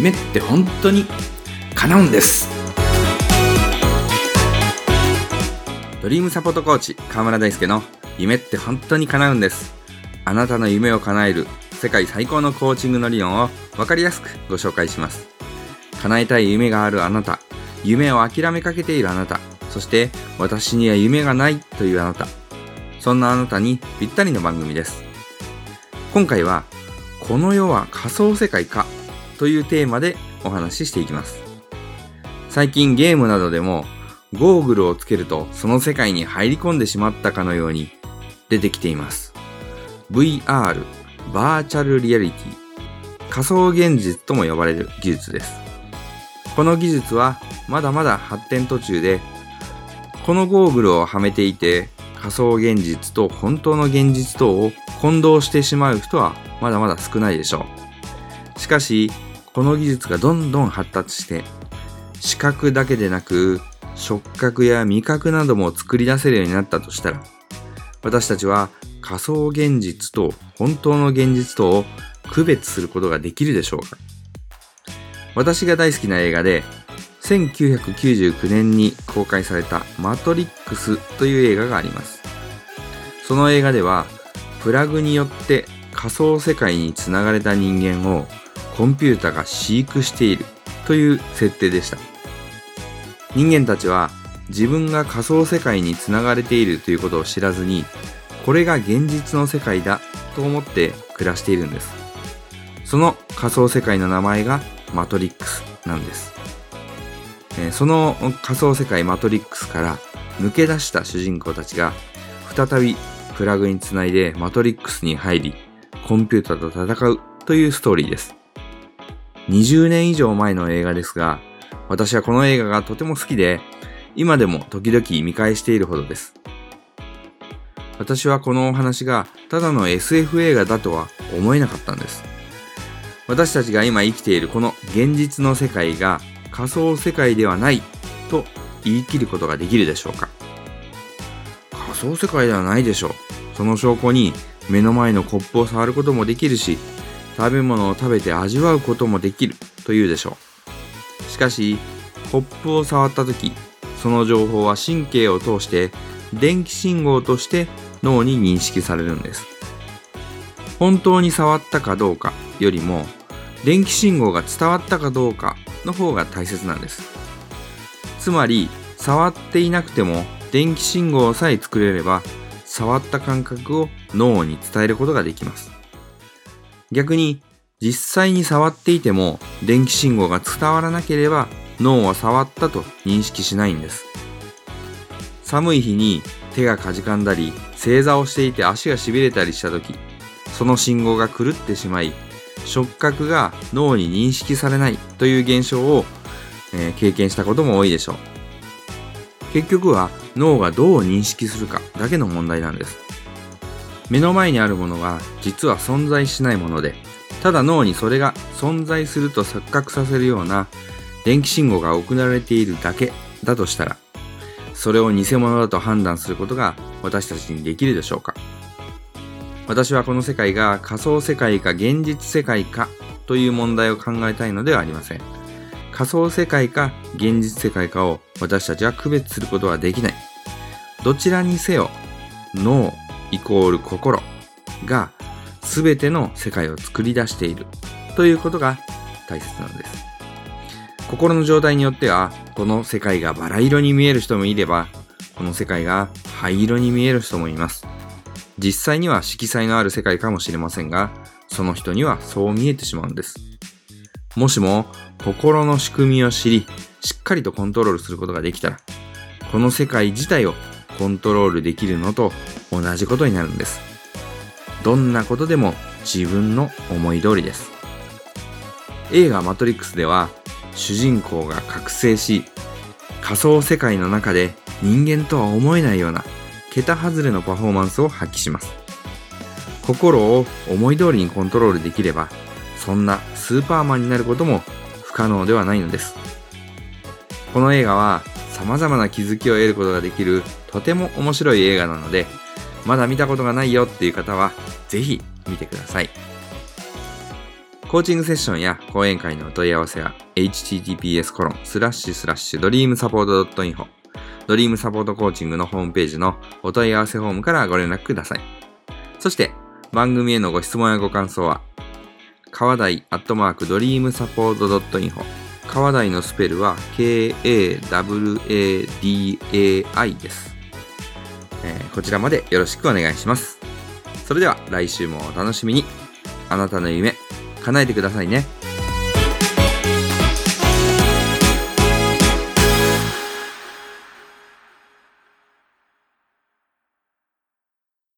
夢って本当に叶うんです。ドリームサポートコーチ河村大輔の夢って本当に叶うんです。あなたの夢を叶える世界最高のコーチングの理論を分かりやすくご紹介します。叶えたい夢があるあなた夢を諦めかけているあなたそして私には夢がないというあなたそんなあなたにぴったりの番組です。今回はこの世は仮想世界かというテーマでお話ししていきます。最近ゲームなどでもゴーグルをつけるとその世界に入り込んでしまったかのように出てきています。VR バーチャルリアリティ。仮想現実とも呼ばれる技術です。この技術はまだまだ発展途中でこのゴーグルをはめていて仮想現実と本当の現実とを混同してしまう人はまだまだ少ないでしょう。しかし、この技術がどんどん発達して、視覚だけでなく、触覚や味覚なども作り出せるようになったとしたら、私たちは仮想現実と本当の現実とを区別することができるでしょうか？私が大好きな映画で、1999年に公開されたマトリックスという映画があります。その映画では、プラグによって仮想世界につながれた人間をコンピュータが飼育しているという設定でした。人間たちは自分が仮想世界につながれているということを知らずに、これが現実の世界だと思って暮らしているんです。その仮想世界の名前がマトリックスなんです。その仮想世界マトリックスから抜け出した主人公たちが再びプラグにつないでマトリックスに入りコンピュータと戦うというストーリーです。20年以上前の映画ですが、私はこの映画がとても好きで、今でも時々見返しているほどです。私はこのお話がただの SF 映画だとは思えなかったんです。私たちが今生きているこの現実の世界が仮想世界ではないと言い切ることができるでしょうか仮想世界ではないでしょう。その証拠に目の前のコップを触ることもできるし、食べ物を食べて味わうこともできるというでしょう。しかし、コップを触った時、その情報は神経を通して電気信号として脳に認識されるんです。本当に触ったかどうかよりも電気信号が伝わったかどうかの方が大切なんです。つまり、触っていなくても電気信号さえ作れれば、触った感覚を脳に伝えることができます。逆に、実際に触っていても電気信号が伝わらなければ脳は触ったと認識しないんです。寒い日に手がかじかんだり正座をしていて足がしびれたりした時その信号が狂ってしまい触覚が脳に認識されないという現象を、えー、経験したことも多いでしょう。結局は脳がどう認識するかだけの問題なんです。目の前にあるものは実は存在しないもので、ただ脳にそれが存在すると錯覚させるような電気信号が送られているだけだとしたら、それを偽物だと判断することが私たちにできるでしょうか私はこの世界が仮想世界か現実世界かという問題を考えたいのではありません。仮想世界か現実世界かを私たちは区別することはできない。どちらにせよ脳イコール心が全ての世界を作り出しているということが大切なんです。心の状態によってはこの世界がバラ色に見える人もいればこの世界が灰色に見える人もいます。実際には色彩のある世界かもしれませんが、その人にはそう見えてしまうんです。もしも心の仕組みを知り、しっかりとコントロールすることができたら、この世界自体をコントロールできるのと同じことになるんです。どんなことでも自分の思い通りです。映画マトリックスでは主人公が覚醒し仮想世界の中で人間とは思えないような桁外れのパフォーマンスを発揮します。心を思い通りにコントロールできれば、そんなスーパーマンになることも不可能ではないのです。この映画は様々な気づきを得ることができるとても面白い映画なので、まだ見たことがないよっていう方はぜひ見てください。コーチングセッションや講演会のお問い合わせは https コロンスラッシュスラッシュドリームサポート .info ドリームサポートコーチングのホームページのお問い合わせフォームからご連絡ください。そして番組へのご質問やご感想は川台アットマークドリームサポート .info 川台のスペルは K-A-W-A-D-A-I です、こちらまでよろしくお願いします。それでは来週もお楽しみに。あなたの夢叶えてくださいね。